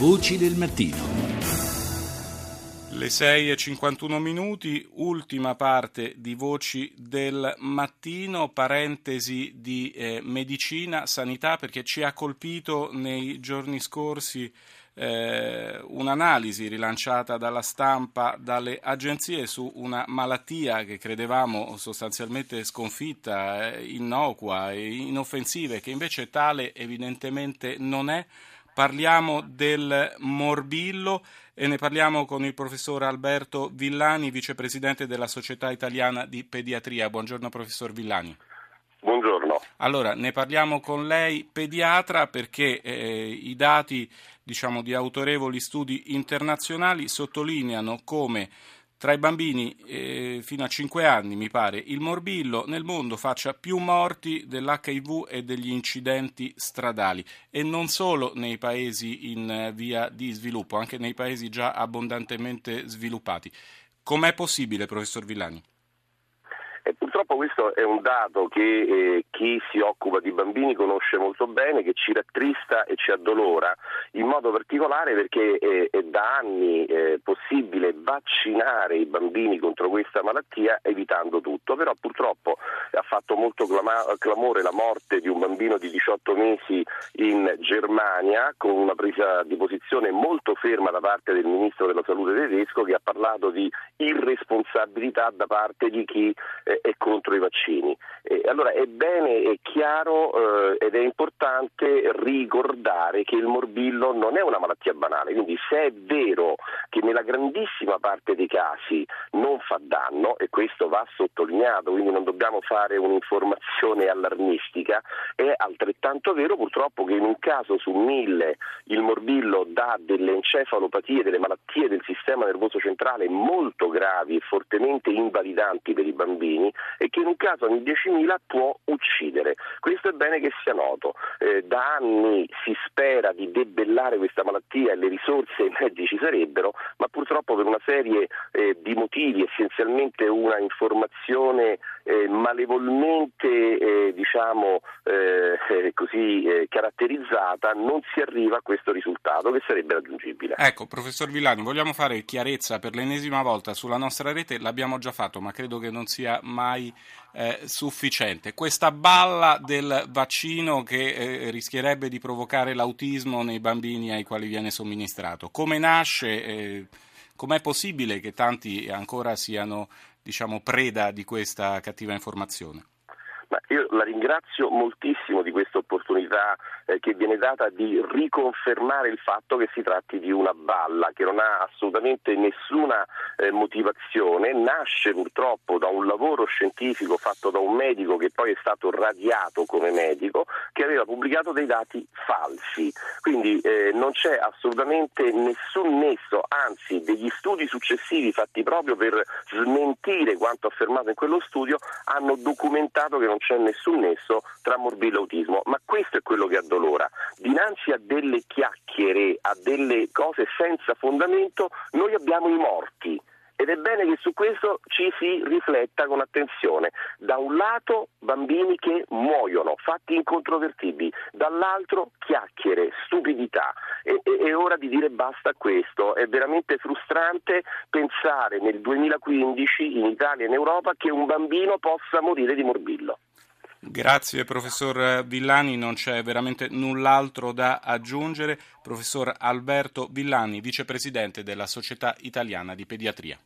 Voci del mattino. Le 6 e 51 minuti, ultima parte di Voci del Mattino, parentesi di eh, medicina, sanità, perché ci ha colpito nei giorni scorsi eh, un'analisi rilanciata dalla stampa, dalle agenzie su una malattia che credevamo sostanzialmente sconfitta, eh, innocua e inoffensiva, che invece tale evidentemente non è. Parliamo del morbillo e ne parliamo con il professor Alberto Villani, vicepresidente della Società Italiana di Pediatria. Buongiorno professor Villani. Buongiorno. Allora, ne parliamo con lei pediatra perché eh, i dati diciamo, di autorevoli studi internazionali sottolineano come tra i bambini eh, fino a 5 anni, mi pare, il morbillo nel mondo faccia più morti dell'HIV e degli incidenti stradali e non solo nei paesi in eh, via di sviluppo, anche nei paesi già abbondantemente sviluppati. Com'è possibile, professor Villani? Purtroppo questo è un dato che eh, chi si occupa di bambini conosce molto bene, che ci rattrista e ci addolora in modo particolare perché eh, è da anni eh, possibile vaccinare i bambini contro questa malattia evitando tutto, però purtroppo ha fatto molto clama- clamore la morte di un bambino di 18 mesi in Germania con una presa di posizione molto ferma da parte del ministro della salute tedesco che ha parlato di irresponsabilità da parte di chi eh, è contro i vaccini. Eh, allora è bene, è chiaro eh, ed è importante ricordare che il morbillo non è una malattia banale, quindi se è vero che nella grandissima parte dei casi non fa danno, e questo va sottolineato, quindi non dobbiamo fare un'informazione allarmistica, è altrettanto vero purtroppo che in un caso su mille il morbillo dà delle encefalopatie, delle malattie del sistema nervoso centrale molto gravi e fortemente invalidanti per i bambini e che in un caso ogni 10.000 può uccidere. Questo è bene che sia noto. Eh, da anni si spera di debellare questa malattia e le risorse e i mezzi ci sarebbero, ma purtroppo per una serie eh, di motivi, essenzialmente una informazione eh, malevolmente eh, diciamo, eh, eh, così caratterizzata, non si arriva a questo risultato che sarebbe raggiungibile. Ecco, professor Villani, vogliamo fare chiarezza per l'ennesima volta sulla nostra rete, l'abbiamo già fatto, ma credo che non sia mai eh, sufficiente. Questa balla del vaccino che eh, rischierebbe di provocare l'autismo nei bambini ai quali viene somministrato, come nasce? Eh, com'è possibile che tanti ancora siano diciamo, preda di questa cattiva informazione? Ma io la ringrazio moltissimo di questa opportunità eh, che viene data di riconfermare il fatto che si tratti di una balla che non ha assolutamente nessuna eh, motivazione, nasce purtroppo da un lavoro scientifico fatto da un medico che poi è stato radiato come medico, che aveva pubblicato dei dati falsi. Quindi eh, non c'è assolutamente nessun nesso, anzi degli studi successivi fatti proprio per smentire quanto affermato in quello studio hanno documentato che non c'è nessun nesso tra morbillo e autismo, ma questo è quello che addolora. Dinanzi a delle chiacchiere, a delle cose senza fondamento, noi abbiamo i morti. Ed è bene che su questo ci si rifletta con attenzione. Da un lato bambini che muoiono, fatti incontrovertibili, dall'altro chiacchiere, stupidità. E, e, è ora di dire basta a questo. È veramente frustrante pensare nel 2015 in Italia e in Europa che un bambino possa morire di morbillo. Grazie professor Villani, non c'è veramente null'altro da aggiungere. Professor Alberto Villani, vicepresidente della Società Italiana di Pediatria.